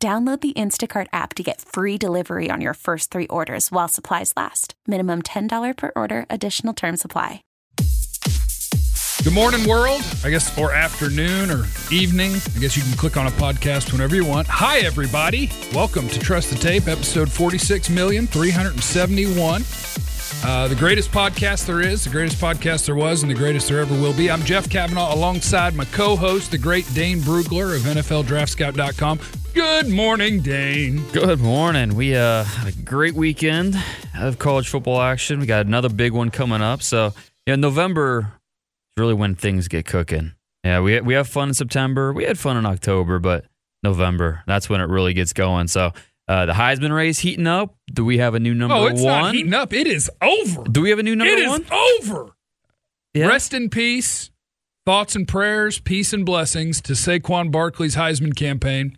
Download the Instacart app to get free delivery on your first three orders while supplies last. Minimum $10 per order, additional term supply. Good morning, world. I guess, or afternoon or evening. I guess you can click on a podcast whenever you want. Hi, everybody. Welcome to Trust the Tape, episode 46,371. Uh, the greatest podcast there is, the greatest podcast there was, and the greatest there ever will be. I'm Jeff Kavanaugh alongside my co host, the great Dane Brugler of NFLDraftScout.com. Good morning, Dane. Good morning. We uh, had a great weekend of college football action. We got another big one coming up. So, yeah, November is really when things get cooking. Yeah, we we have fun in September. We had fun in October, but November, that's when it really gets going. So, uh, the Heisman race heating up. Do we have a new number Oh, it's one? not heating up. It is over. Do we have a new number It is one? over. Yeah. Rest in peace. Thoughts and prayers, peace and blessings to Saquon Barkley's Heisman campaign.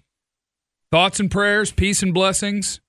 Thoughts and prayers, peace and blessings.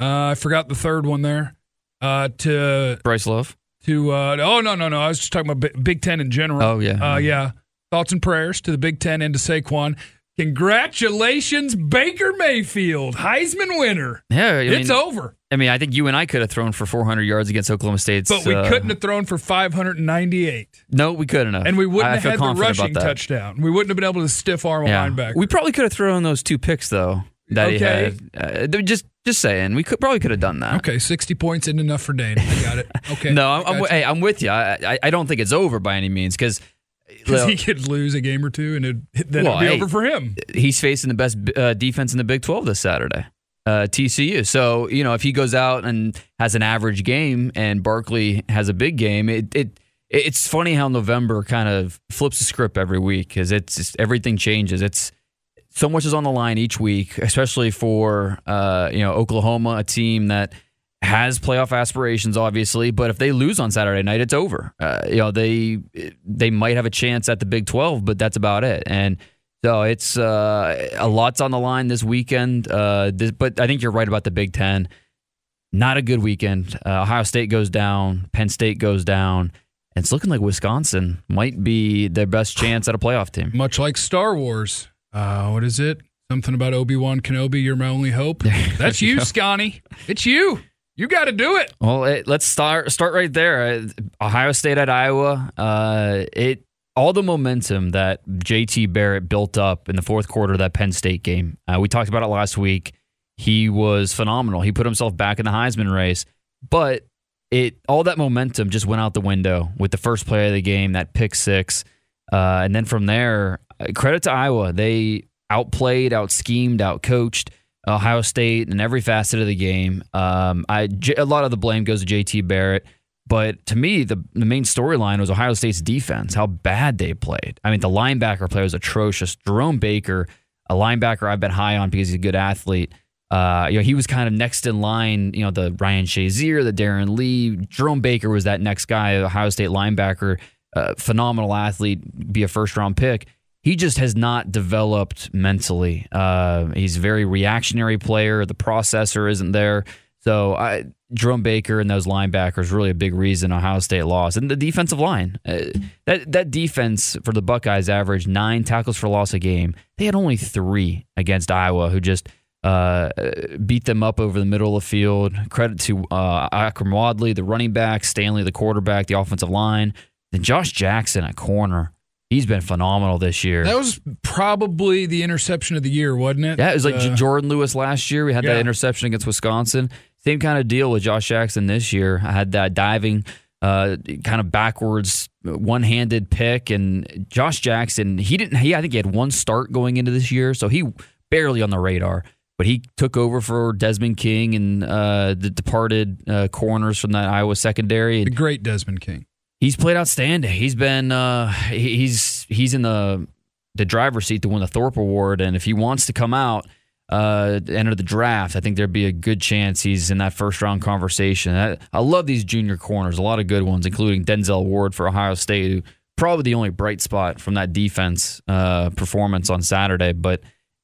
Uh, I forgot the third one there. Uh, to Bryce Love. to uh, oh no no no I was just talking about Big- Big Ten in general. Oh, yeah. uh, yeah. Thoughts and prayers to the Big Ten and to Saquon. Congratulations, Baker Mayfield, Heisman winner. Yeah, I it's mean, over, I mean, I think you and I could have thrown for 400 yards against Oklahoma State. but we couldn't have thrown for 598, No, we couldn't have. and we wouldn't I have had the rushing touchdown. We wouldn't have been able to stiff arm a linebacker. We probably could have thrown those two picks though that Okay. he had. Uh, just just saying, we could probably could have done that. okay, sixty points isn't enough for Dane. I got it. Okay, No, I'm, I'm, hey, I'm with you. I, I I don't think it's over by any means because. Because he could lose a game or two, and it'd, then Well, it'd be hey, over for him. he's facing the best uh, defense in the Big 12 this Saturday. Uh, TCU. So, you know, if he goes out and has an average game and Barkley has a big game, it, it it's funny how November kind of flips the script every week because it's just, everything changes. It's so much is on the line each week, especially for uh, you know Oklahoma, a team that has playoff aspirations, obviously. But if they lose on Saturday night, it's over. Uh, you know they they might have a chance at the Big Twelve, but that's about it. And so it's uh, a lot's on the line this weekend. Uh, this, but I think you're right about the Big Ten. Not a good weekend. Uh, Ohio State goes down. Penn State goes down. And it's looking like Wisconsin might be their best chance at a playoff team. Much like Star Wars. Uh, what is it? Something about Obi Wan Kenobi. You're my only hope. That's you, Scotty. It's you. You got to do it. Well, it, let's start start right there. Uh, Ohio State at Iowa. Uh, it all the momentum that JT Barrett built up in the fourth quarter of that Penn State game. Uh, we talked about it last week. He was phenomenal. He put himself back in the Heisman race, but it all that momentum just went out the window with the first play of the game, that pick six, uh, and then from there, credit to Iowa. They outplayed, out schemed, out coached. Ohio State in every facet of the game. Um, I a lot of the blame goes to JT Barrett, but to me, the the main storyline was Ohio State's defense, how bad they played. I mean, the linebacker play was atrocious. Jerome Baker, a linebacker I've been high on because he's a good athlete. Uh, you know, he was kind of next in line. You know, the Ryan Shazier, the Darron Lee, Jerome Baker was that next guy, Ohio State linebacker, uh, phenomenal athlete, be a first round pick he just has not developed mentally. Uh, he's a very reactionary player. The processor isn't there. So I, Jerome Baker and those linebackers really a big reason Ohio State lost. And the defensive line, uh, that that defense for the Buckeyes averaged nine tackles for loss a game. They had only three against Iowa, who just uh, beat them up over the middle of the field. Credit to uh, Akrum Wadley, the running back, Stanley, the quarterback, the offensive line, then Josh Jackson at corner. He's been phenomenal this year. That was probably the interception of the year, wasn't it? Yeah, it was like Uh, Jourdan Lewis last year. We had yeah. that interception against Wisconsin. Same kind of deal with Josh Jackson this year. I had that diving, uh, kind of backwards, one-handed pick, and Josh Jackson. He didn't. He I think he had one start going into this year, so he barely on the radar. But he took over for Desmond King and uh, the departed uh, corners from that Iowa secondary. the great Desmond King. He's played outstanding. He's been uh, he's he's in the the driver's seat to win the Thorpe Award, and if he wants to come out, uh, enter the draft, I think there'd be a good chance he's in that first round conversation. I, I love these junior corners, a lot of good ones, including Denzel Ward for Ohio State, who probably the only bright spot from that defense uh, performance on Saturday. But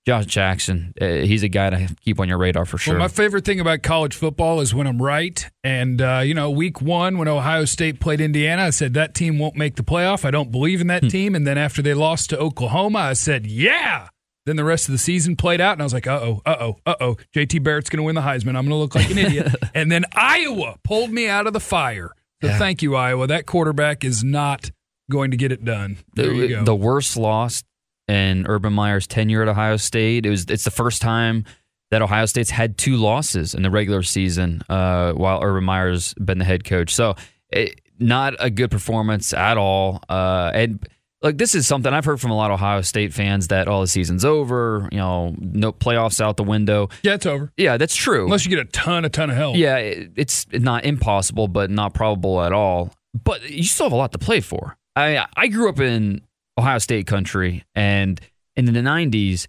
Josh Jackson, uh, he's a guy to keep on your radar for sure. Well, my favorite thing about college football is when I'm right. And, uh, you know, week one, when Ohio State played Indiana, I said that team won't make the playoff. I don't believe in that Hmm. team. And then after they lost to Oklahoma, I said, yeah. Then the rest of the season played out, and I was like, uh oh, uh oh, uh oh. JT Barrett's going to win the Heisman. I'm going to look like an idiot. and then Iowa pulled me out of the fire. So Yeah. thank you, Iowa. That quarterback is not going to get it done. There you go. the worst loss in Urban Meyer's tenure at Ohio State. It was it's the first time that Ohio State's had two losses in the regular season uh, while Urban Meyer's been the head coach. So it, not a good performance at all. Uh, and like this is something I've heard from a lot of Ohio State fans that all the season's over. You know, no playoffs out the window. yeah, it's over. Yeah, that's true. Unless you get a ton, a ton of help. Yeah, it- it's not impossible, but not probable at all. But you still have a lot to play for. I I grew up in Ohio State country, and in the '90s,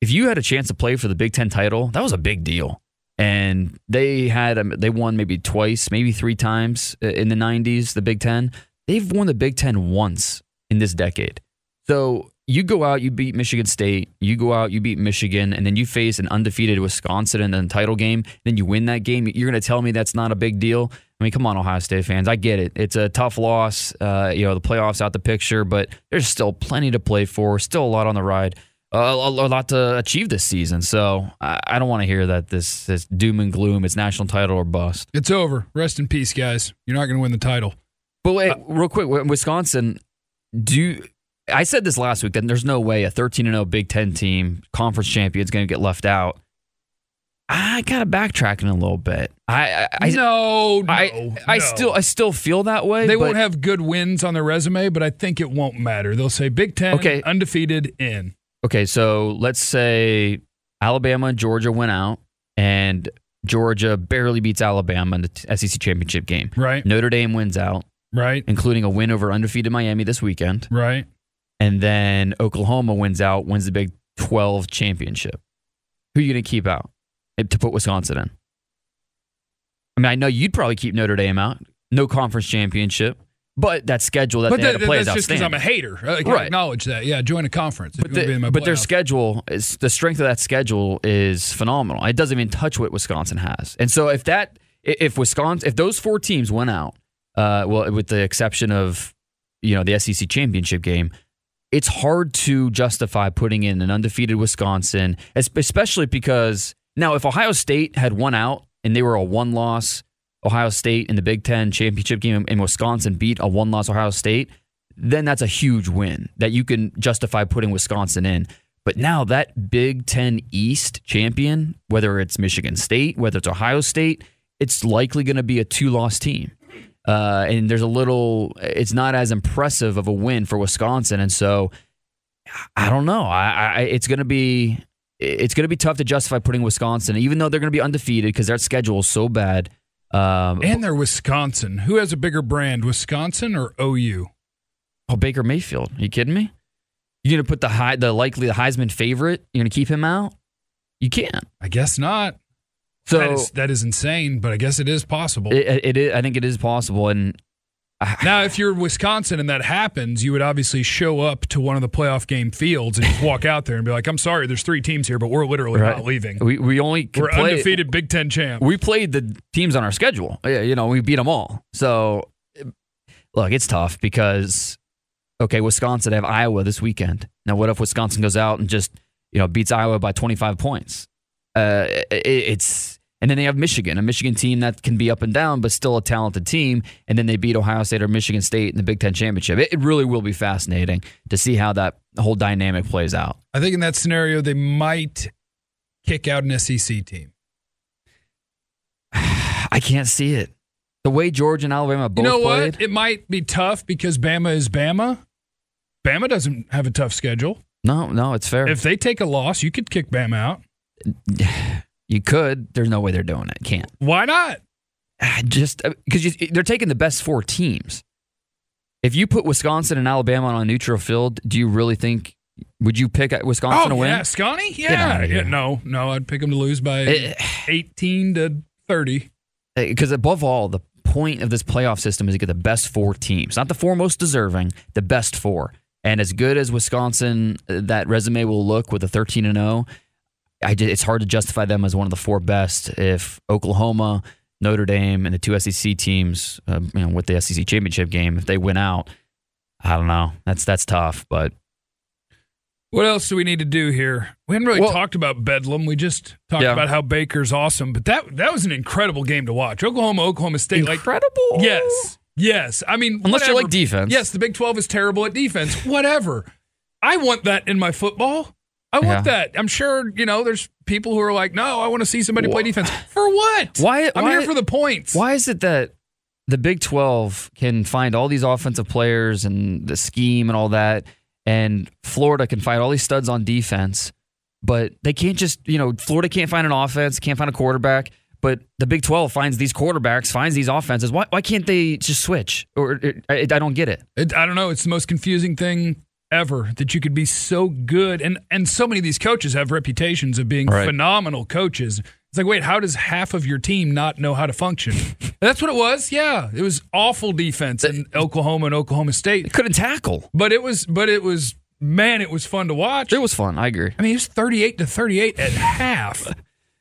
if you had a chance to play for the Big Ten title, that was a big deal. And they had um, they won maybe twice, maybe three times in the '90s. The Big Ten, they've won the Big Ten once in this decade. So you go out, you beat Michigan State, you go out, you beat Michigan, and then you face an undefeated Wisconsin in the title game. Then you win that game. You're going to tell me that's not a big deal? I mean, come on, Ohio State fans. I get it. It's a tough loss. Uh, you know, the playoffs out the picture, but there's still plenty to play for. Still a lot on the ride. Uh, a, a lot to achieve this season. So I, I don't want to hear that this this doom and gloom. It's national title or bust. It's over. Rest in peace, guys. You're not going to win the title. But wait, real quick, Wisconsin. Do I said this last week that there's no way a 13 and 0 Big Ten team, conference champion, is going to get left out. I got to backtracking a little bit. I I, no, no, I, I no. still I still feel that way. They but- won't have good wins on their resume, but I think it won't matter. They'll say Big Ten, Okay. undefeated, in. Okay, so let's say Alabama and Georgia went out, and Georgia barely beats Alabama in the SEC championship game. Right, Notre Dame wins out, right, including a win over undefeated Miami this weekend. right. and then Oklahoma wins out, wins the Big 12 championship. Who are you going to keep out to put Wisconsin in? I mean, I know you'd probably keep Notre Dame out, no conference championship, but that schedule that But they that, had to play that's is just because I'm a hater. I can Right. acknowledge that. Yeah, join a conference. But, you wanna be the- in my but their schedule is the strength of that schedule is phenomenal. It doesn't even touch what Wisconsin has. And so if that if Wisconsin if those four teams went out, uh, well, with the exception of you know the SEC championship game, it's hard to justify putting in an undefeated Wisconsin, especially because now if Ohio State had won out and they were a one loss Ohio State in the Big Ten championship game and Wisconsin beat a one loss Ohio State, then that's a huge win that you can justify putting Wisconsin in. But now that Big Ten East champion, whether it's Michigan State, whether it's Ohio State, it's likely going to be a two loss team. Uh, and there's a little, it's not as impressive of a win for Wisconsin. And so I don't know. I, I it's going to be, it's going to be tough to justify putting Wisconsin, even though they're going to be undefeated because their schedule is so bad. Um, and they're Wisconsin. Who has a bigger brand, Wisconsin or OU? Oh, Baker Mayfield. Are you kidding me? You're gonna put the high, the likely the Heisman favorite. You're gonna keep him out? You can't. I guess not. So that, is, that is insane, but I guess it is possible. it, it is, I think it is possible. And now, if you're Wisconsin and that happens, you would obviously show up to one of the playoff game fields and just walk out there and be like, "I'm sorry, there's three teams here, but we're literally Right. not leaving. we we only We're play, undefeated Big Ten champ." We played the teams on our schedule. Yeah, You know, we beat them all. So look, it's tough because okay, Wisconsin have Iowa this weekend. Now, what if Wisconsin goes out and just you know beats Iowa by 25 points? Uh, it, it's and then they have Michigan, a Michigan team that can be up and down, but still a talented team. And then they beat Ohio State or Michigan State in the Big Ten championship. It, it really will be fascinating to see how that whole dynamic plays out. I think in that scenario, they might kick out an SEC team. I can't see it. The way Georgia and Alabama both you know played. what? It might be tough because Bama is Bama. Bama doesn't have a tough schedule. No, no, it's fair. If they take a loss, you could kick Bama out. You could. There's no way they're doing it. Can't. Why not? Ah, Just because they're taking the best four teams. If you put Wisconsin and Alabama on a neutral field, do you really think Would you pick Wisconsin oh, to win? Yeah, Scotty? Yeah. yeah. No, no, I'd pick them to lose by Eh. 18 to 30. Because above all, the point of this playoff system is to get the best four teams, not the four most deserving, the best four. And as good as Wisconsin, uh, that resume will look with a 13 and 0, I ju- it's hard to justify them as one of the four best if Oklahoma, Notre Dame, and the two SEC teams, uh, you know, with the SEC championship game, if they win out, I don't know. That's that's tough, but What else do we need to do here? We haven't really Well- talked about Bedlam. We just talked Yeah. about how Baker's awesome, but that that was an incredible game to watch. Oklahoma, Oklahoma State, like incredible. yes, yes. I mean, Unless you whatever. like defense. Yes, the Big Twelve is terrible at defense. Whatever. I want that in my football. I want Yeah. that. I'm sure you know. There's people who are like, no, I want to see somebody play defense. For what? Why- I'm why- here for the points. Why is it that the Big 12 can find all these offensive players and the scheme and all that, and Florida can find all these studs on defense, but they can't just, you know, Florida can't find an offense, can't find a quarterback, but the Big 12 finds these quarterbacks, finds these offenses. Why, why can't they just switch? Or I, I don't get it. It, I don't know. It's the most confusing thing ever that you could be so good, and and so many of these coaches have reputations of being Right. phenomenal coaches. It's like, wait, how does half of your team not know how to function? That's what it was. Yeah, it was awful defense in Oklahoma and Oklahoma They State, couldn't tackle. but it was, but it was, man, it was fun to watch. It was fun. I agree. I mean, it was 38 to 38 at half.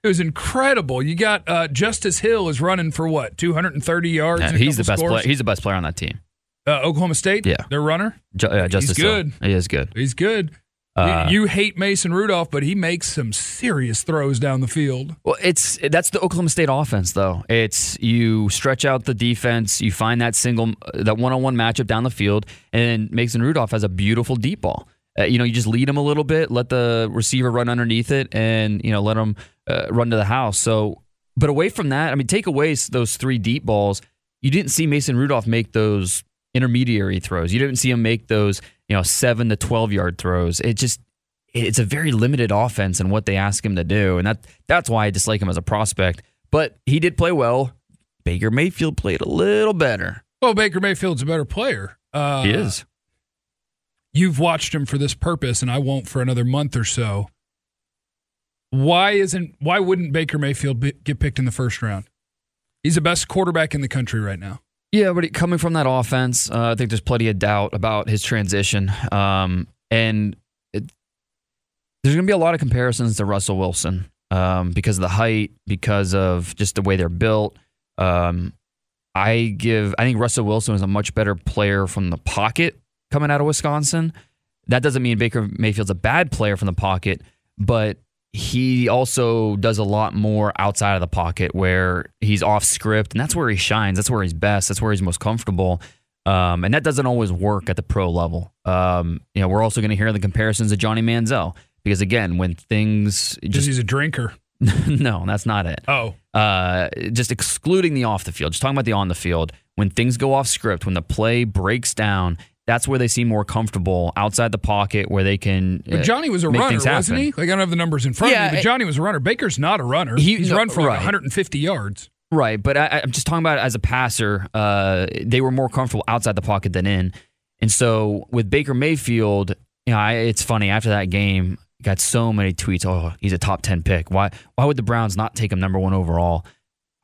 It was incredible. You got uh, Justice Hill is running for what 230 yards. Yeah, and he's the best player. He's the best player on that team. Uh, Oklahoma State. Yeah. their runner. Ju- uh, Justice Hill. good. He is good. He's good. Uh, you, you hate Mason Rudolph, but he makes some serious throws down the field. Well, it's that's the Oklahoma State offense, though. It's you stretch out the defense, you find that single, that one-on-one matchup down the field, and Mason Rudolph has a beautiful deep ball. Uh, you know, you just lead him a little bit, let the receiver run underneath it, and you know, let him uh, run to the house. So, but away from that, I mean, take away those three deep balls. You didn't see Mason Rudolph make those intermediary throws. You didn't see him make those, you know, seven to twelve yard throws. It just it's a very limited offense and what they ask him to do, and that that's why I dislike him as a prospect. But he did play well. Baker Mayfield played a little better. Well, Baker Mayfield's a better player. Uh, he is. You've watched him for this purpose, and I won't for another month or so. Why isn't? Why wouldn't Baker Mayfield be, get picked in the first round? He's the best quarterback in the country right now. Yeah, but coming from that offense, uh, I think there's plenty of doubt about his transition. Um, and it, there's going to be a lot of comparisons to Russell Wilson um, because of the height, because of just the way they're built. Um, I give, I think Russell Wilson is a much better player from the pocket coming out of Wisconsin. That doesn't mean Baker Mayfield's a bad player from the pocket, but he also does a lot more outside of the pocket where he's off script, and that's where he shines. That's where he's best. That's where he's most comfortable. Um, and that doesn't always work at the pro level. Um, you know, we're also going to hear the comparisons of Johnny Manziel because again, when things just he's a drinker. no, that's not it. Oh, Uh, just excluding the off the field, just talking about the on the field. When things go off script, when the play breaks down, that's where they seem more comfortable outside the pocket, where they can. but uh, Johnny was a runner, wasn't he? Like I don't have the numbers in front Yeah, of me, but it- Johnny was a runner. Baker's not a runner. He- he's no, run for like right. 150 yards. Right, but I, I'm just talking about as a passer. Uh, they were more comfortable outside the pocket than in, and so with Baker Mayfield, you know, I, it's funny after that game, got so many tweets. Oh, he's a top ten pick. Why? Why would the Browns not take him number one overall?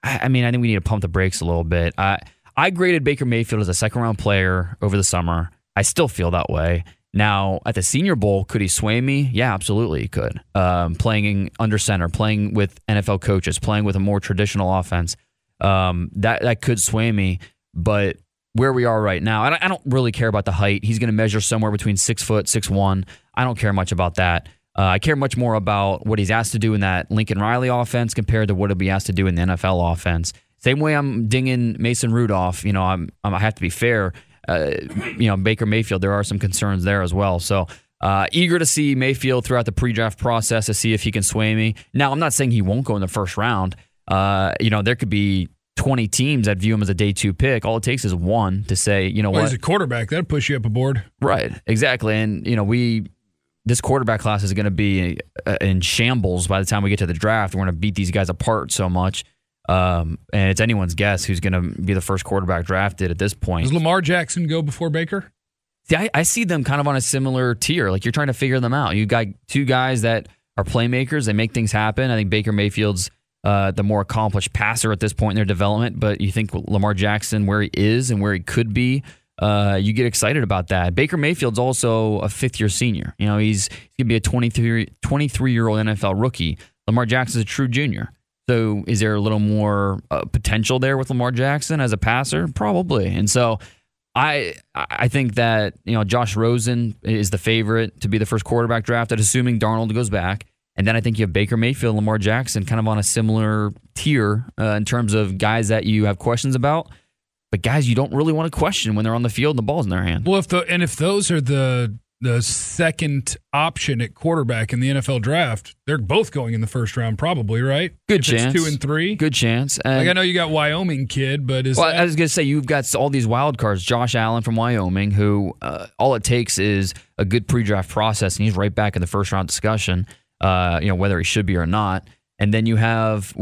I, I mean, I think we need to pump the brakes a little bit. I I graded Baker Mayfield as a second round player over the summer. I still feel that way. Now at the Senior Bowl, could he sway me? Yeah, absolutely, he could. Um, playing under center, playing with NFL coaches, playing with a more traditional offense, um, that that could sway me. But where we are right now, I don't really care about the height. He's going to measure somewhere between six foot, six one. I don't care much about that. Uh, I care much more about what he's asked to do in that Lincoln Riley offense compared to what he'll be asked to do in the NFL offense. Same way I'm dinging Mason Rudolph. You know, I'm, I'm I have to be fair. Uh, you know, Baker Mayfield. There are some concerns there as well. So uh, eager to see Mayfield throughout the pre-draft process to see if he can sway me. Now, I'm not saying he won't go in the first round. Uh, you know, there could be 20 teams that view him as a day two pick. All it takes is one to say, you know Well, what? he's a quarterback. That'd push you up a board. Right, exactly. And you know, we this quarterback class is going to be uh, in shambles by the time we get to the draft. We're going to beat these guys apart so much, um, and it's anyone's guess who's going to be the first quarterback drafted at this point. Does Lamar Jackson go before Baker? See, I, I see them kind of on a similar tier. Like you're trying to figure them out. You got two guys that are playmakers. They make things happen. I think Baker Mayfield's uh, the more accomplished passer at this point in their development. But you think Lamar Jackson, where he is and where he could be, uh, you get excited about that. Baker Mayfield's also a fifth year senior. You know, he's, he's going to be a 23, 23 year old NFL rookie. Lamar Jackson's a true junior. So is there a little more uh, potential there with Lamar Jackson as a passer? Probably. And so I I think that you know Josh Rosen is the favorite to be the first quarterback drafted, assuming Darnold goes back. And then I think you have Baker Mayfield, Lamar Jackson, kind of on a similar tier uh, in terms of guys that you have questions about, but guys you don't really want to question when they're on the field and the ball's in their hand. Well, if the and if those are the the second option at quarterback in the NFL draft, they're both going in the first round, probably, right? Good if chance. two and three. Good chance. And, like I know you got Wyoming kid, but is well, that, I was gonna say you've got all these wild cards. Josh Allen from Wyoming, who uh, all it takes is a good pre-draft process, and he's right back in the first round discussion. Uh, you know whether he should be or not. And then you have,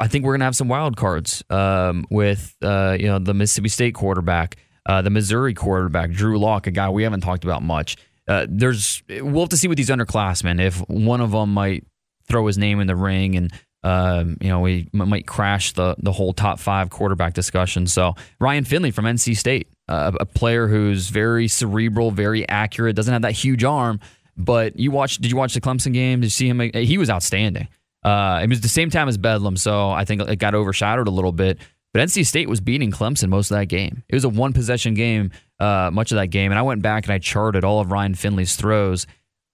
I think we're gonna have some wild cards um, with uh, you know the Mississippi State quarterback, uh, the Missouri quarterback, Drew Lock, a guy we haven't talked about much. Uh, there's we'll have to see with these underclassmen if one of them might throw his name in the ring and um, you know we might crash the the whole top five quarterback discussion. So Ryan Finley from NC State, uh, a player who's very cerebral, very accurate, doesn't have that huge arm, but you watch. Did you watch the Clemson game? Did you see him? He was outstanding. Uh, it was the same time as Bedlam, so I think it got overshadowed a little bit. But NC State was beating Clemson most of that game. It was a one possession game, uh, much of that game. And I went back and I charted all of Ryan Finley's throws.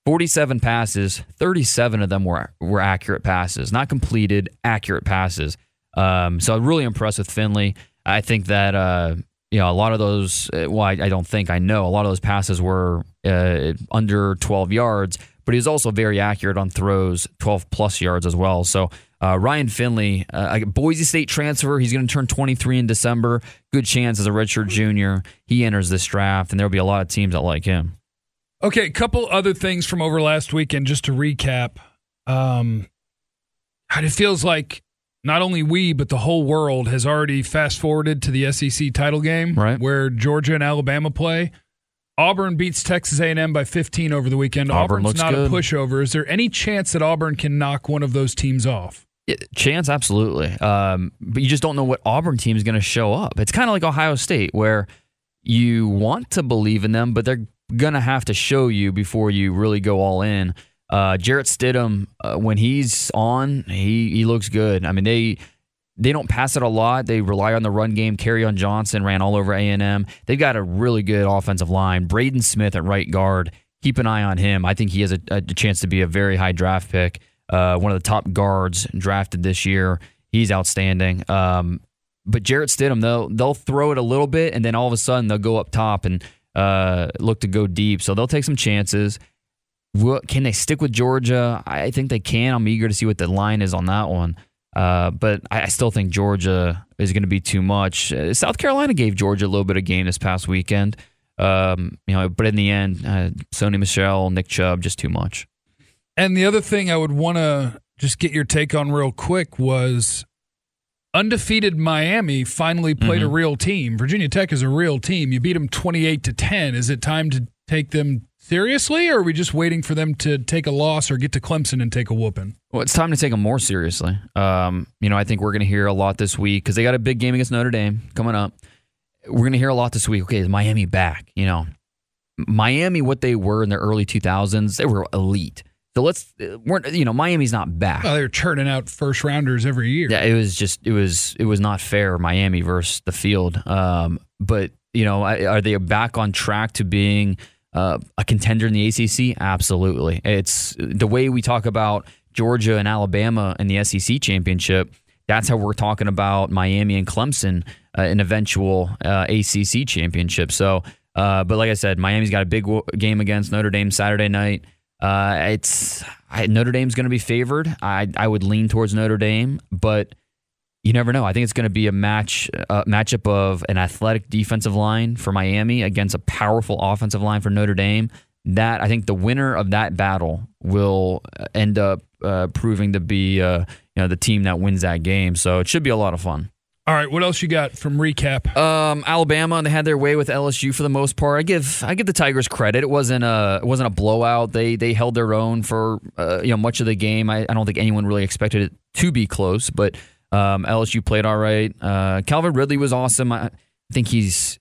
47 passes, 37 of them were, were accurate passes, not completed, accurate passes. Um, so I'm really impressed with Finley. I think that, uh, you know, a lot of those, uh, well, I, I, don't think I know, a lot of those passes were uh, under 12 yards, but he was also very accurate on throws, 12 plus yards as well. So uh, Ryan Finley, uh, Boise State transfer. He's going to turn 23 in December. Good chance as a redshirt junior. He enters this draft, and there'll be a lot of teams that like him. Okay, a couple other things from over last weekend, just to recap. Um, it feels like not only we, but the whole world has already fast forwarded to the SEC title game, right. where Georgia and Alabama play. Auburn beats Texas A&M by 15 over the weekend. Auburn Auburn's not good. a pushover. Is there any chance that Auburn can knock one of those teams off? Chance, absolutely. Um, but you just don't know what Auburn team is going to show up. It's kind of like Ohio State, where you want to believe in them, but they're going to have to show you before you really go all in. Uh, Jarrett Stidham, uh, when he's on, he he looks good. I mean, they they don't pass it a lot. They rely on the run game. Kerryon Johnson ran all over A&M. They've got a really good offensive line. Braden Smith at right guard. Keep an eye on him. I think he has a, a chance to be a very high draft pick. Uh, one of the top guards drafted this year. He's outstanding. Um, but Jarrett Stidham, they'll they'll throw it a little bit, and then all of a sudden they'll go up top and uh, look to go deep. So they'll take some chances. Can they stick with Georgia? I think they can. I'm eager to see what the line is on that one. Uh, but I, still think Georgia is going to be too much. Uh, South Carolina gave Georgia a little bit of game this past weekend. Um, you know, but in the end, uh, Sony Michel, Nick Chubb, just too much. And the other thing I would want to just get your take on real quick was undefeated Miami finally played mm-hmm. a real team. Virginia Tech is a real team. You beat them 28 to 10. Is it time to take them seriously, or are we just waiting for them to take a loss or get to Clemson and take a whooping? Well, it's time to take them more seriously. Um, you know, I think we're going to hear a lot this week because they got a big game against Notre Dame coming up. We're going to hear a lot this week. Okay, is Miami back? You know, Miami, what they were in the early 2000s, they were elite. So let's weren't you know Miami's not back. Well, they're churning out first rounders every year. Yeah, it was just it was it was not fair Miami versus the field. Um, but you know, are they back on track to being uh, a contender in the ACC? Absolutely. It's the way we talk about Georgia and Alabama in the SEC championship. That's how we're talking about Miami and Clemson, uh, an eventual uh, ACC championship. So, uh, but like I said, Miami's got a big game against Notre Dame Saturday night. Uh, it's I, Notre Dame's going to be favored. I I would lean towards Notre Dame, but you never know. I think it's going to be a match uh, matchup of an athletic defensive line for Miami against a powerful offensive line for Notre Dame. That I think the winner of that battle will end up uh, proving to be uh, you know the team that wins that game. So it should be a lot of fun. All right, what else you got from recap? Um, Alabama, they had their way with LSU for the most part. I give I give the Tigers credit. It wasn't a it wasn't a blowout. They they held their own for uh, you know much of the game. I, I don't think anyone really expected it to be close, but um, LSU played all right. Uh, Calvin Ridley was awesome. I think he's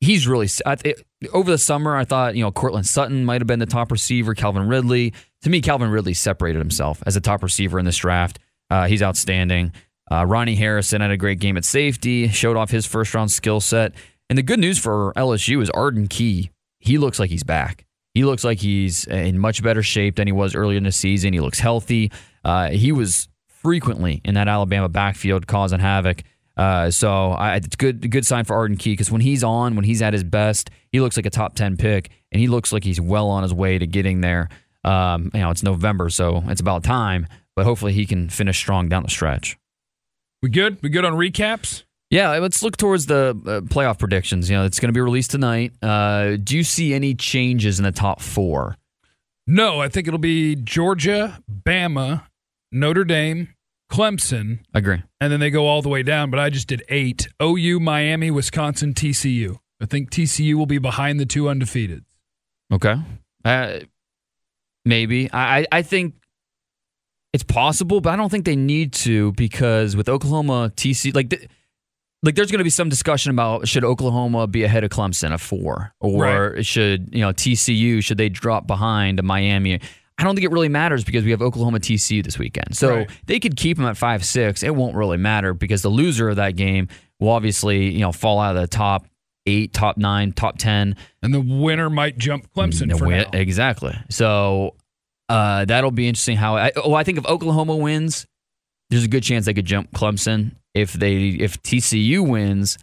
he's really it, over the summer. I thought you know Courtland Sutton might have been the top receiver. Calvin Ridley. To me, Calvin Ridley separated himself as a top receiver in this draft. Uh, he's outstanding. Uh, Ronnie Harrison had a great game at safety, showed off his first round skill set. And the good news for LSU is Arden Key. He looks like he's back. He looks like he's in much better shape than he was earlier in the season. He looks healthy. Uh, he was frequently in that Alabama backfield causing havoc. Uh, so I, it's good good sign for Arden Key because when he's on, when he's at his best, he looks like a top ten pick, and he looks like he's well on his way to getting there. Um, you know, it's November, so it's about time. But hopefully, he can finish strong down the stretch. We good? We good on recaps? Yeah, let's look towards the uh, playoff predictions. You know, it's going to be released tonight. Uh, do you see any changes in the top four? No, I think it'll be Georgia, Bama, Notre Dame, Clemson. Agree. And then they go all the way down, but I just did eight OU, Miami, Wisconsin, TCU. I think TCU will be behind the two undefeated. Okay. Uh, maybe. I, I think it's possible, but I don't think they need to because with Oklahoma, TC, like, like there's going to be some discussion about should Oklahoma be ahead of Clemson at four, or right. should you know TCU should they drop behind Miami? I don't think it really matters because we have Oklahoma TCU this weekend, so right. they could keep them at five six. It won't really matter because the loser of that game will obviously you know fall out of the top eight, top nine, top ten, and the winner might jump Clemson. For win, exactly. So uh, that'll be interesting. How I, oh, I think if Oklahoma wins, there's a good chance they could jump Clemson. If they if TCU wins,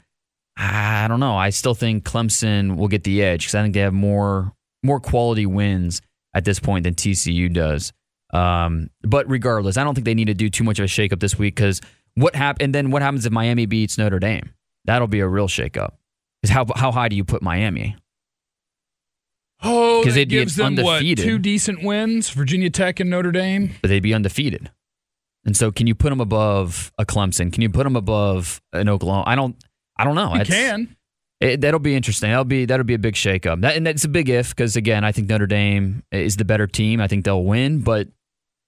I don't know. I still think Clemson will get the edge because I think they have more more quality wins at this point than TCU does. Um, but regardless, I don't think they need to do too much of a shakeup this week because what happened? And then what happens if Miami beats Notre Dame? That'll be a real shakeup. Is how how high do you put Miami? Oh, because they'd gives be undefeated. Them, what, two decent wins, Virginia Tech and Notre Dame. But they'd be undefeated. And so, can you put them above a Clemson? Can you put them above an Oklahoma? I don't. I don't know. You can. It, that'll be interesting. That'll be that'll be a big shakeup. That, and that's a big if because again, I think Notre Dame is the better team. I think they'll win, but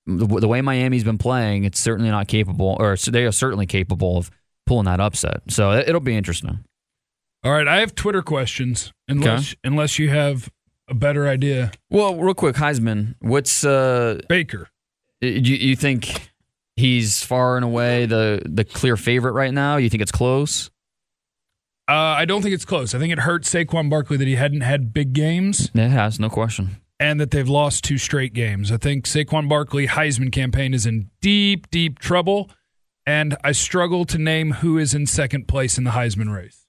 the, the way Miami's been playing, it's certainly not capable, or they are certainly capable of pulling that upset. So it, it'll be interesting. All right, I have Twitter questions. Unless okay. unless you have a better idea. Well, real quick, Heisman. What's uh, Baker? You, you think he's far and away the the clear favorite right now? You think it's close? Uh, I don't think it's close. I think it hurts Saquon Barkley that he hadn't had big games. It has, no question. And that they've lost two straight games. I think Saquon Barkley Heisman campaign is in deep, deep trouble. And I struggle to name who is in second place in the Heisman race.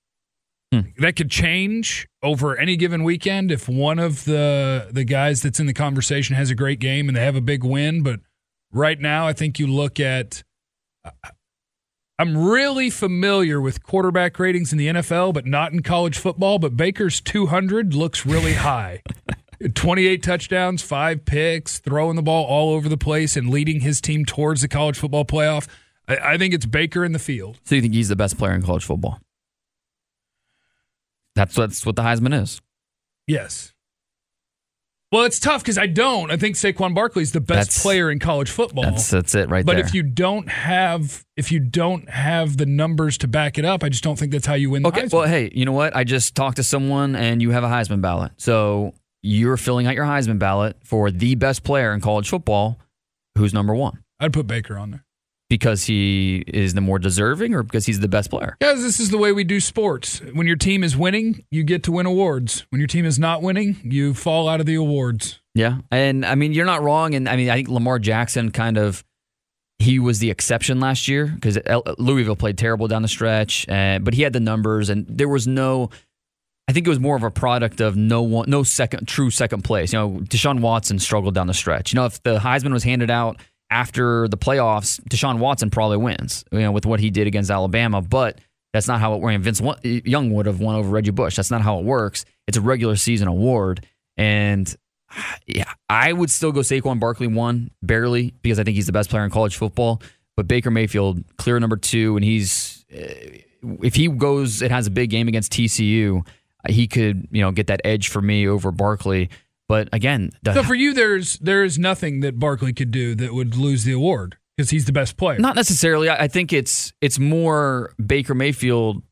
Hmm. That could change over any given weekend if one of the the guys that's in the conversation has a great game and they have a big win. But right now, I think you look at. I'm really familiar with quarterback ratings in the NFL, but not in college football. But Baker's 200 looks really high. 28 touchdowns, five picks, throwing the ball all over the place, and leading his team towards the college football playoff. I, I think it's Baker in the field. So you think he's the best player in college football? That's that's what the Heisman is. Yes. Well, it's tough because I don't. I think Saquon Barkley is the best that's, player in college football. That's that's it right but there. But if you don't have if you don't have the numbers to back it up, I just don't think that's how you win. okay. Heisman. Well, hey, you know what? I just talked to someone, and you have a Heisman ballot. So you're filling out your Heisman ballot for the best player in college football. Who's number one? I'd put Baker on there because he is the more deserving or because he's the best player? Because this is the way we do sports. When your team is winning, you get to win awards. When your team is not winning, you fall out of the awards. Yeah. And I mean, you're not wrong. And I mean, I think Lamar Jackson kind of. He was the exception last year because Louisville played terrible down the stretch, uh, but he had the numbers, and there was no. I think it was more of a product of no one, no second, true second place. You know, Deshaun Watson struggled down the stretch. You know, if the Heisman was handed out after the playoffs, Deshaun Watson probably wins, you know, with what he did against Alabama. But that's not how it works. Vince Young would have won over Reggie Bush. That's not how it works. It's a regular season award, and yeah, I would still go Saquon Barkley one barely because I think he's the best player in college football. But Baker Mayfield clear number two, and he's eh, if he goes and has a big game against TCU, he could you know get that edge for me over Barkley. But again, the, So for you, there's there's nothing that Barkley could do that would lose the award because he's the best player. not necessarily. I I think it's it's more Baker Mayfield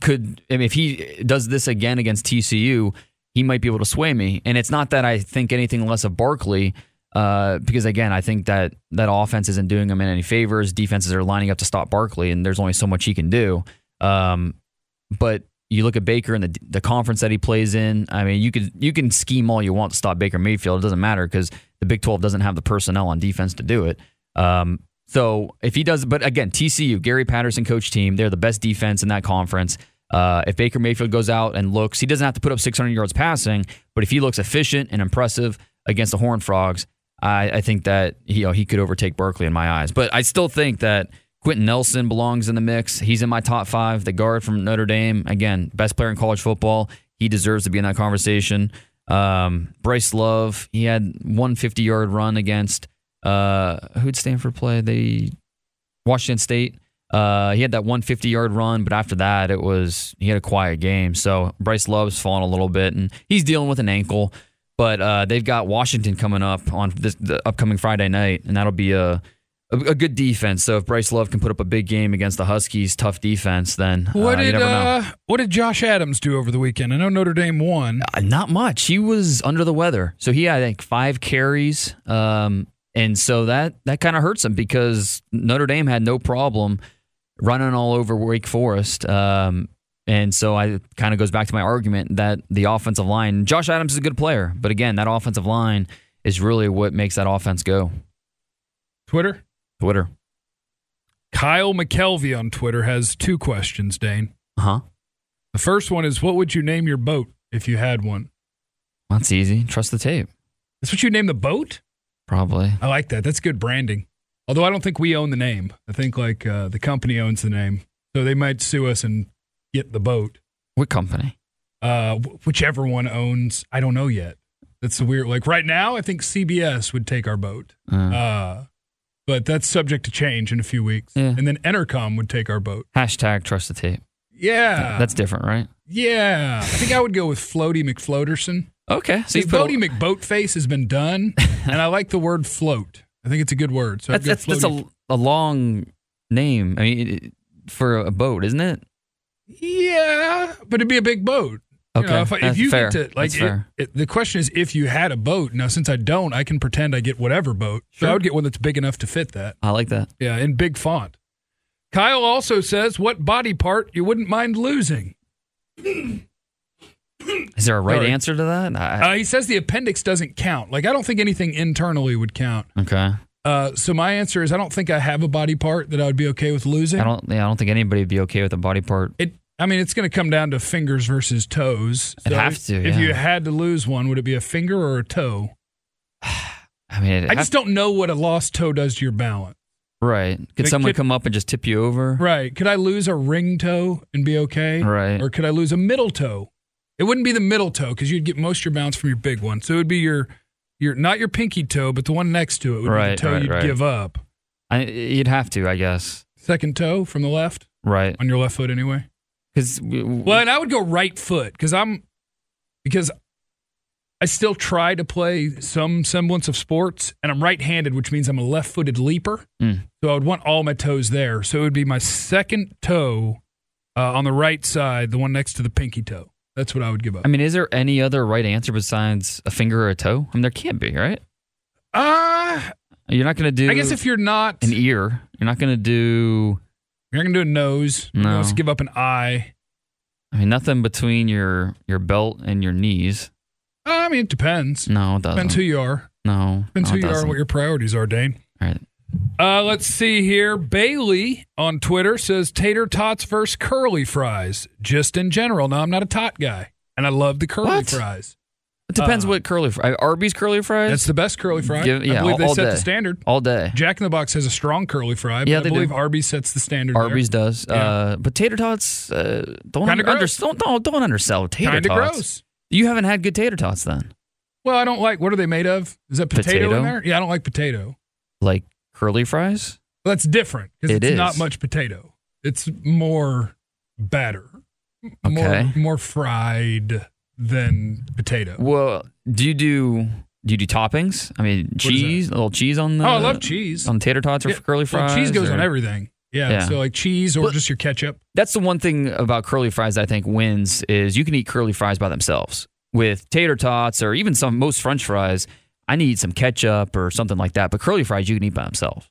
could. I mean, if he does this again against TCU, he might be able to sway me. And it's not that I think anything less of Barkley. Uh, because again, I think that that offense isn't doing him any favors. Defenses are lining up to stop Barkley, and there's only so much he can do. Um, but you look at Baker and the the conference that he plays in. I mean, you could you can scheme all you want to stop Baker Mayfield. It doesn't matter because the Big 12 doesn't have the personnel on defense to do it. Um, so if he does, but again, TCU, Gary Patterson coach team, they're the best defense in that conference. Uh, if Baker Mayfield goes out and looks, he doesn't have to put up 600 yards passing, but if he looks efficient and impressive against the Horned Frogs, I, I think that you know, he could overtake Barkley in my eyes. But I still think that Quenton Nelson belongs in the mix. He's in my top five. The guard from Notre Dame, again, best player in college football. He deserves to be in that conversation. Um, Bryce Love, he had one 50 yard run against uh, who'd Stanford play? They Washington State. Uh, he had that 150 yard run, but after that, it was he had a quiet game. So Bryce Love's fallen a little bit, and he's dealing with an ankle. But uh, they've got Washington coming up on this the upcoming Friday night, and that'll be a, a a good defense. So if Bryce Love can put up a big game against the Huskies, tough defense, then What uh, did uh, what did Josh Adams do over the weekend? I know Notre Dame won. Uh, Not much. He was under the weather, so he had like five carries, um, and so that that kind of hurts him because Notre Dame had no problem running all over Wake Forest, um, and so I kind of goes back to my argument that the offensive line. Josh Adams is a good player, but again, that offensive line is really what makes that offense go. Twitter. Twitter, Kyle McKelvey on Twitter has two questions, Dane. huh? The first one is what would you name your boat if you had one? That's easy. Trust the tape, That's what you name the boat? probably. I like that. That's good branding. Although I don't think we own the name. I think like uh, the company owns the name. So they might sue us and get the boat. What company? Uh, whichever one owns, I don't know yet. That's weird. Like right now, I think CBS would take our boat. Uh, Uh, but that's subject to change in a few weeks. Yeah. And then Entercom would take our boat. hashtag trust the tape. Yeah. That's different, right? yeah. I think I would go with Floaty McFloaterson. Okay. So you put a- Floaty McBoatface has been done, and I like the word float. I think it's a good word. So That's that's, that's a, a long name. I mean, it- for a boat, isn't it? Yeah, but it'd be a big boat. You Okay, know, if, I- if you fair. get to like it- it- the question is if you had a boat. Now, since I don't, I can pretend I get whatever boat. So I would get one that's big enough to fit that. I like that. Yeah, in big font. Kyle also says, "What body part you wouldn't mind losing?" Is there a right Sorry. answer to that? I, Uh, he says the appendix doesn't count. Like I don't think anything internally would count. okay. Uh, so my answer is I don't think I have a body part that I would be okay with losing. I don't. Yeah, I don't think anybody would be okay with a body part. It. I mean, it's going to come down to fingers versus toes. It'd have if- to, If yeah. you had to lose one, would it be a finger or a toe? I mean, I just don't know what a lost toe does to your balance. Right? Could Like, someone could- come up and just tip you over? Right. Could I lose a ring toe and be okay? Right. Or could I lose a middle toe? It wouldn't be the middle toe because you'd get most of your bounce from your big one. So it would be your, your not your pinky toe, but the one next to it would be the toe right, you'd right. give up. I, you'd have to, I guess. Second toe from the left Right? on your left foot anyway. Because Well, and I would go right foot because I'm because I still try to play some semblance of sports, and I'm right-handed, which means I'm a left-footed leaper. Mm. So I would want all my toes there. So it would be my second toe uh, on the right side, the one next to the pinky toe. That's what I would give up. I mean, is there any other right answer besides a finger or a toe? I mean, there can't be, right? Uh, You're not going to do. I guess if you're not, an ear, you're not going to do. Not gonna do a nose. You're No. gonna give up an eye. I mean, nothing between your your belt and your knees. Uh, I mean, it depends. No, it doesn't. Depends who you are. no, Depends no, who you are and doesn't. what your priorities are, Dane. All right. Uh, let's see here. Bailey on Twitter says tater tots versus curly fries, just in general. Now, I'm not a tot guy, and I love the curly What? fries. It depends Uh, what curly fries. Arby's curly fries. That's the best curly fry. Give- I yeah, believe all- they all set the day. standard. all day. Jack in the Box has a strong curly fry, but Yeah, I believe do. Arby's sets the standard. there. Arby's does. Yeah. Uh, but tater tots, uh, don't Kinda under, don't, don't don't undersell tater Kinda tots. gross. You haven't had good tater tots then, Well, I don't like. What are they made of? Is that potato, Potato? in there? Yeah, I don't like potato. like curly fries. Well, that's different because It it's is. not much potato. It's more batter. Okay. More, more fried than potato. Well, do you do do you do toppings? I mean, cheese, a little cheese on the. oh, I love cheese. on tater tots or Yeah, curly well, fries. cheese goes or- on everything. Yeah, Yeah. So like cheese or just your ketchup. That's the one thing about curly fries that I think wins is you can eat curly fries by themselves. With tater tots or even some most French fries, I need some ketchup or something like that. But curly fries you can eat by themselves.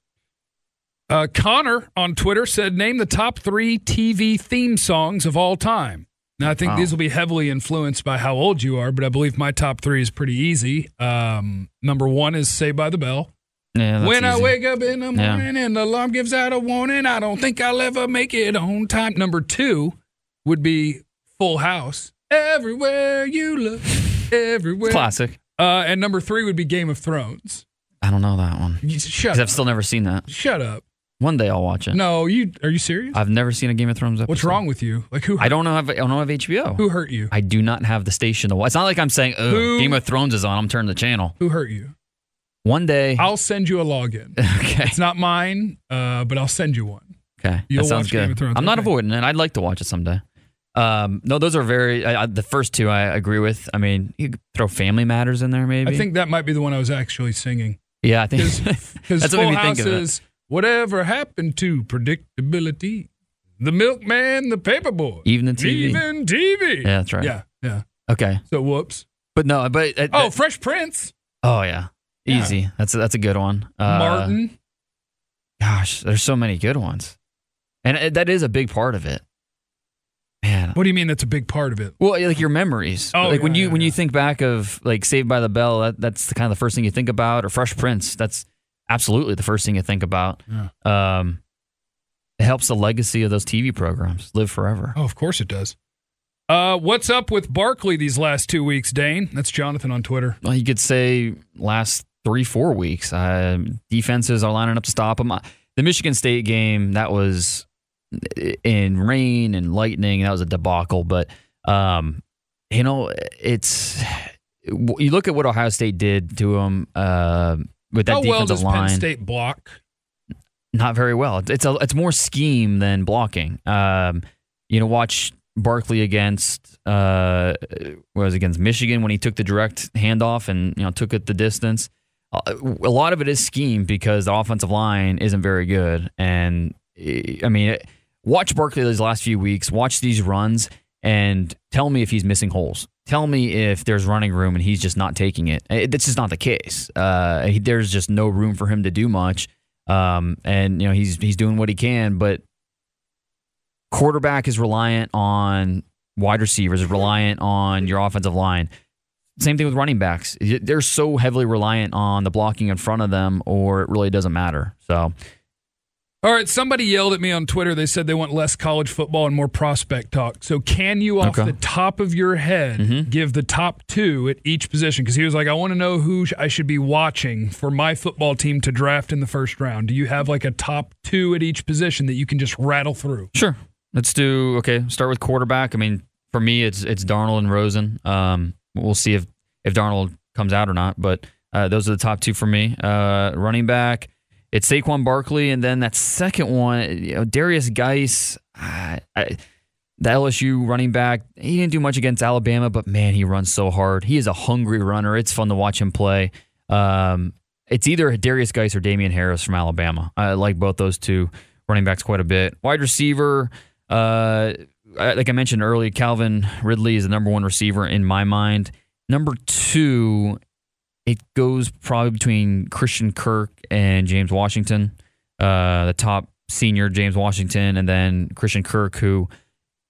Uh, Connor on Twitter said, "Name the top three TV theme songs of all time." Now, I think Wow. these will be heavily influenced by how old you are, but I believe my top three is pretty easy. Um, number one is "Saved by the Bell." Yeah, when I wake up in the Yeah. morning and the alarm gives out a warning, I don't think I'll ever make it on time. Number two would be Full House. Everywhere you look, everywhere. classic. Uh, and number three would be Game of Thrones. I don't know that one Shut up. I've still never seen that. Shut up. One day I'll watch it. No, you are you serious? I've never seen a Game of Thrones episode. What's wrong with you? Like who? I don't know. If, I don't have HBO. Who hurt you? I do not have the station to watch. It's not like I'm saying, "Oh, Who- Game of Thrones is on. I'm turning the channel." Who hurt you? One day. I'll send you a login. okay. It's not mine, uh, but I'll send you one. Okay, You'll that sounds watch Game good. of Thrones, I'm not avoiding it. I'd like to watch it someday. Um, no, those are very. I, I, the first two I agree with. I mean, you could throw Family Matters in there, maybe. I think that might be the one I was actually singing. Yeah, I think Because that's what Full made me House think of it. is whatever happened to predictability. The milkman, the paperboy, Even the TV. even TV. Yeah, that's right. Yeah, yeah. Okay, So whoops. but no, but uh, Oh, that- Fresh Prince, oh yeah, Yeah. easy. That's a, that's a good one. Uh, Martin. Gosh, there's so many good ones, and it, that is a big part of it. Man, What do you mean? That's a big part of it. Well, like your memories. Oh, like when you yeah, when you think back of like Saved by the Bell, that, that's the kind of the first thing you think about, or Fresh Prince. That's absolutely the first thing you think about. Um, it helps the legacy of those TV programs live forever. Oh, of course it does. Uh, what's up with Barkley these last two weeks, Dane? That's Jonathan on Twitter. Well, you could say last three four weeks, uh, defenses are lining up to stop him. The Michigan State game that was in rain and lightning. That was a debacle. But um, you know, it's you look at what Ohio State did to him. uh, with that How well does line. Penn State block? Not very well. It's a it's more scheme than blocking. Um, you know, watch Barkley against uh, was against Michigan when he took the direct handoff and you know took it the distance. Uh, a lot of it is scheme because the offensive line isn't very good, and eh, I mean, watch Barkley these last few weeks. Watch these runs and tell me if he's missing holes. Tell me if there's running room and he's just not taking it. Eh, That's just not the case. Uh, he- there's just no room for him to do much. Um, and you know he's he's doing what he can, but quarterback is reliant on wide receivers, is reliant on your offensive line. Same thing with running backs. They're so heavily reliant on the blocking in front of them, or it really doesn't matter. So All right, somebody yelled at me on Twitter. They said they want less college football and more prospect talk. So, can you, off Okay. the top of your head, Mhm. give the top two at each position? Because he was like, I want to know who I should be watching for my football team to draft in the first round. Do you have like a top two at each position that you can just rattle through? Sure. Let's do okay. Start with quarterback. I mean, for me, it's it's Darnold and Rosen. Um, we'll see if if Darnold comes out or not, but uh, those are the top two for me. Uh, running back, it's Saquon Barkley, and then that second one, you know, Derrius Guice. I, I, the LSU running back, he didn't do much against Alabama, but man, he runs so hard. He is a hungry runner. It's fun to watch him play. Um, it's either Derrius Guice or Damien Harris from Alabama. I like both those two running backs quite a bit. Wide receiver, uh, like I mentioned earlier, Calvin Ridley is the number one receiver in my mind. Number two, it goes probably between Christian Kirk and James Washington, uh, the top senior James Washington, and then Christian Kirk, who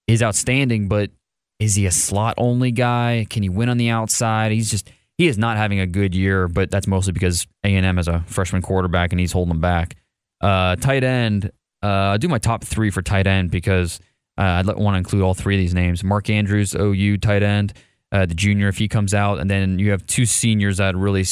is outstanding, but is he a slot only guy? Can he win on the outside? He's just he is not having a good year, but that's mostly because A and M has a freshman quarterback and he's holding them back. Uh, tight end, uh, I do my top three for tight end because uh, I'd want to include all three of these names. Mark Andrews, OU tight end, uh, the junior if he comes out, and then you have two seniors that really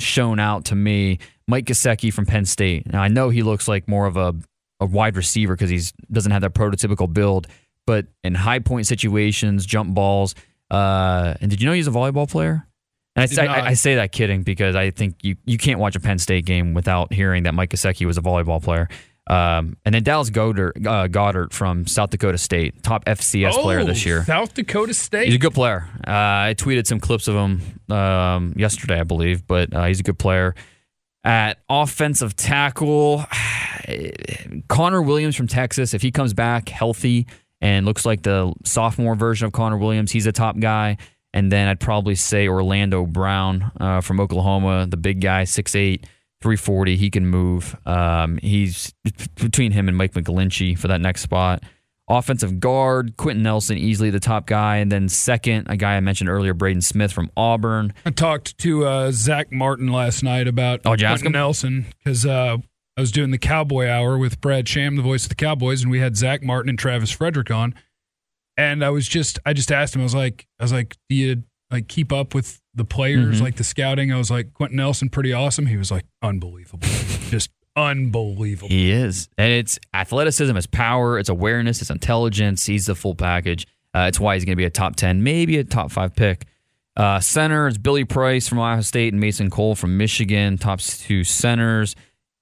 shown out to me. Mike Gesicki from Penn State. Now I know he looks like more of a, a wide receiver because he doesn't have that prototypical build, but in high point situations, jump balls. Uh, and did you know he's a volleyball player? And I. I, I say that kidding because I think you, you can't watch a Penn State game without hearing that Mike Gesicki was a volleyball player. Um, and then Dallas Goedert, uh, Goedert from South Dakota State, top FCS player this Oh, year. South Dakota State. He's a good player. Uh, I tweeted some clips of him um, yesterday, I believe, but uh, he's a good player. At offensive tackle, Connor Williams from Texas, if he comes back healthy and looks like the sophomore version of Connor Williams, he's a top guy. And then I'd probably say Orlando Brown uh, from Oklahoma, the big guy, 6'8, 340. He can move. Um, he's between him and Mike McGlinchey for that next spot. Offensive guard, Quenton Nelson, easily the top guy. And then second, a guy I mentioned earlier, Braden Smith from Auburn. I talked to uh, Zach Martin last night about Oh, did you ask Quenton? Nelson because uh, I was doing the Cowboy Hour with Brad Sham, the voice of the Cowboys, and we had Zach Martin and Travis Frederick on. And I was just, I just asked him. I was like, I was like, do you like keep up with the players, Mhm. like the scouting? I was like, Quenton Nelson, pretty awesome. He was like, unbelievable, just unbelievable. He is. And it's athleticism, it's power, it's awareness, it's intelligence. He's the full package. Uh, it's why he's going to be a top 10, maybe a top five pick. Uh, center is Billy Price from Ohio State and Mason Cole from Michigan, top two centers.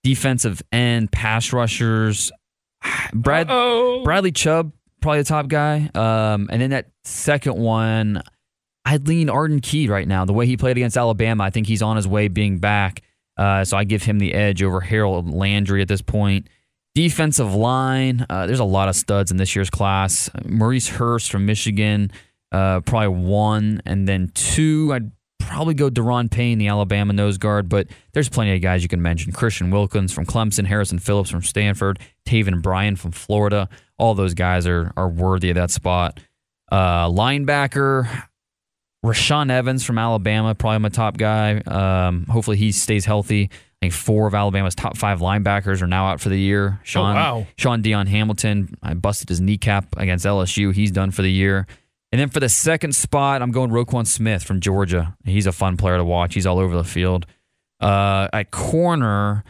Defensive end, pass rushers. Brad Bradley Chubb, probably the top guy. Um, and then that second one, I'd lean Arden Key right now. The way he played against Alabama, I think he's on his way being back. Uh, so I give him the edge over Harold Landry at this point. Defensive line, uh, there's a lot of studs in this year's class. Maurice Hurst from Michigan, uh, probably one. And then two, I'd probably go Da'Ron Payne, the Alabama nose guard, but there's plenty of guys you can mention. Christian Wilkins from Clemson, Harrison Phillips from Stanford, Taven Bryan from Florida. All those guys are are worthy of that spot. Uh, linebacker, Rashaan Evans from Alabama, probably my top guy. Um, hopefully he stays healthy. I think four of Alabama's top five linebackers are now out for the year. Sean, wow. Shaun Dion Hamilton, I busted his kneecap against LSU. He's done for the year. And then for the second spot, I'm going Roquan Smith from Georgia. He's a fun player to watch. He's all over the field. Uh, at corner,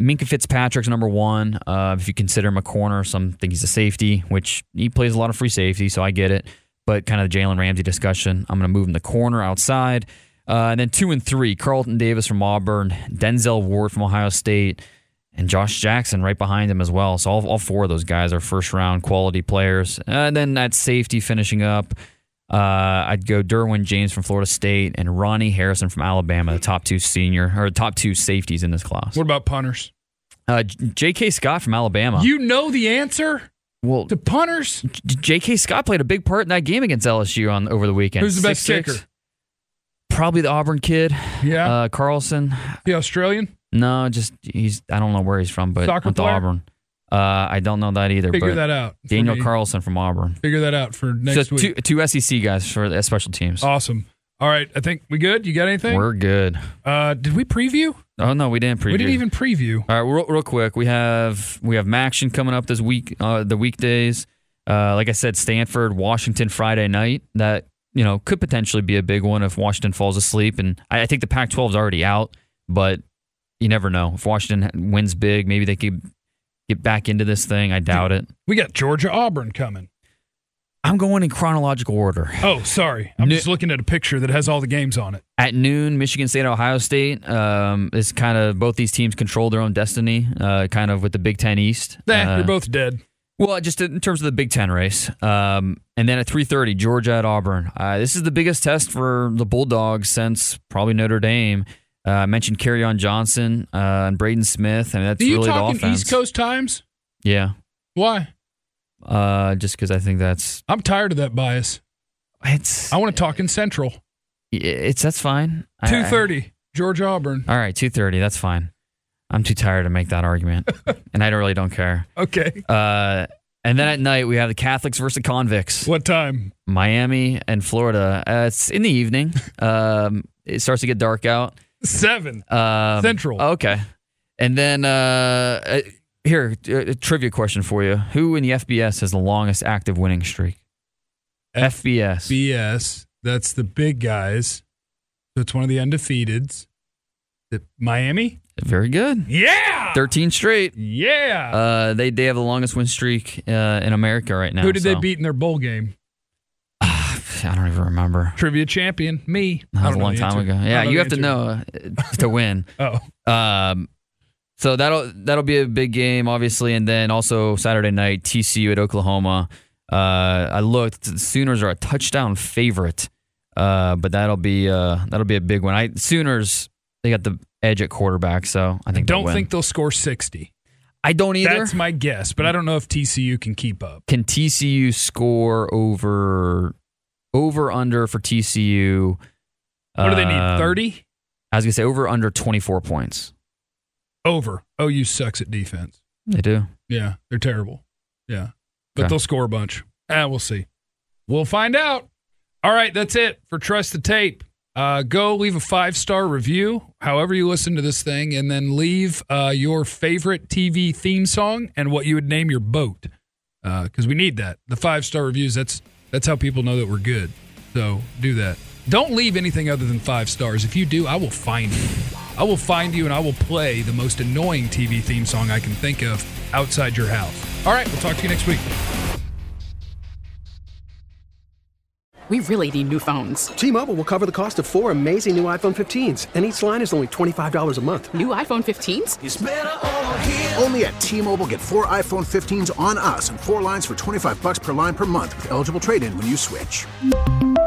Minkah Fitzpatrick's number one. Uh, if you consider him a corner, some think he's a safety, which he plays a lot of free safety, so I get it. But kind of the Jalen Ramsey discussion, I'm going to move him the corner outside. Uh, and then two and three, Carlton Davis from Auburn, Denzel Ward from Ohio State, and Josh Jackson right behind him as well. So all, all four of those guys are first round quality players. And then at safety finishing up, uh, I'd go Derwin James from Florida State and Ronnie Harrison from Alabama, the top two senior or top two safeties in this class. what about punters? Uh, J.K. Scott from Alabama. You know the answer well, to punters. J.K. Scott played a big part in that game against LSU on over the weekend. Who's the best 6'6". kicker? Probably the Auburn kid, Yeah, uh, Carlson. the Australian. No, just he's. I don't know where he's from, but Soccer went to? Auburn. Uh, I don't know that either. Figure but that out. Daniel me. Carlson from Auburn. Figure that out for next so week. two, two SEC guys for the special teams. Awesome. All right, I think we good. You got anything? We're good. uh, did we preview? Oh no, we didn't preview. We didn't even preview. All right, real, real quick, we have we have MACtion coming up this week, uh, the weekdays. Uh, like I said, Stanford, Washington Friday night. That you know could potentially be a big one if Washington falls asleep. And I, I think the Pac-12 is already out, but you never know. If Washington wins big, maybe they could get back into this thing. I doubt it. We got Georgia Auburn coming. I'm going in chronological order. Oh, sorry. I'm No- just looking at a picture that has all the games on it. At noon, Michigan State, Ohio State. Um, is kind of both these teams control their own destiny, uh, kind of with the Big Ten East. Nah, Uh, you're both dead. Well, just in terms of the Big Ten race, um, and then at three thirty, Georgia at Auburn. Uh, this is the biggest test for the Bulldogs since probably Notre Dame. Uh, I mentioned on Johnson uh, and Braden Smith, and that's Are you really the talking offense. East Coast times? Yeah, Why? Uh, just because I think that's I'm tired of that bias. it's I want to talk in Central. it's that's fine. I- Two thirty, Georgia Auburn. All right, two thirty. That's fine. I'm too tired to make that argument, and I don't really don't care. Okay. Uh, and then at night we have the Catholics versus the convicts. What time? Miami and Florida. Uh, it's in the evening. Um, it starts to get dark out. Seven. Um, Central. Okay. And then uh, here, uh, a trivia question for you: Who in the FBS has the longest active winning streak? FBS. FBS. That's the big guys. So it's one of the undefeateds. The Miami? Very good. Yeah. Thirteen straight. yeah. Uh, they they have the longest win streak uh, in America right now. Who did they beat in their bowl game? I don't even remember. Trivia champion, me. That was a long time ago. Yeah, you have to know uh, to win. Oh, Um, So that'll that'll be a big game, obviously, and then also Saturday night TCU at Oklahoma. Uh, I looked; the Sooners are a touchdown favorite, uh, but that'll be uh, that'll be a big one. I Sooners they got the edge at quarterback, so I think. Don't think they'll score sixty. I don't either. That's my guess, but I don't know if TCU can keep up. Can TCU score over over under for TCU? What do they need? Um, Thirty I was gonna say over under twenty four points. Over. OU sucks at defense. They do. Yeah, they're terrible. Yeah, but Okay. they'll score a bunch. Ah, we'll see. We'll find out. All right, that's it for Trust the Tape. Uh, go leave a five star review, however you listen to this thing, and then leave uh, your favorite TV theme song and what you would name your boat, because we need that. The five star reviews. That's that's how people know that we're good. So do that. Don't leave anything other than five stars. If you do, I will find you. I will find you and I will play the most annoying TV theme song I can think of outside your house. All right, we'll talk to you next week. We really need new phones. T-Mobile will cover the cost of four amazing new iPhone 15s, and each line is only $25 a month. New iPhone 15s? Only at T-Mobile get four iPhone 15s on us and four lines for 25 bucks per line per month with eligible trade-in when you switch.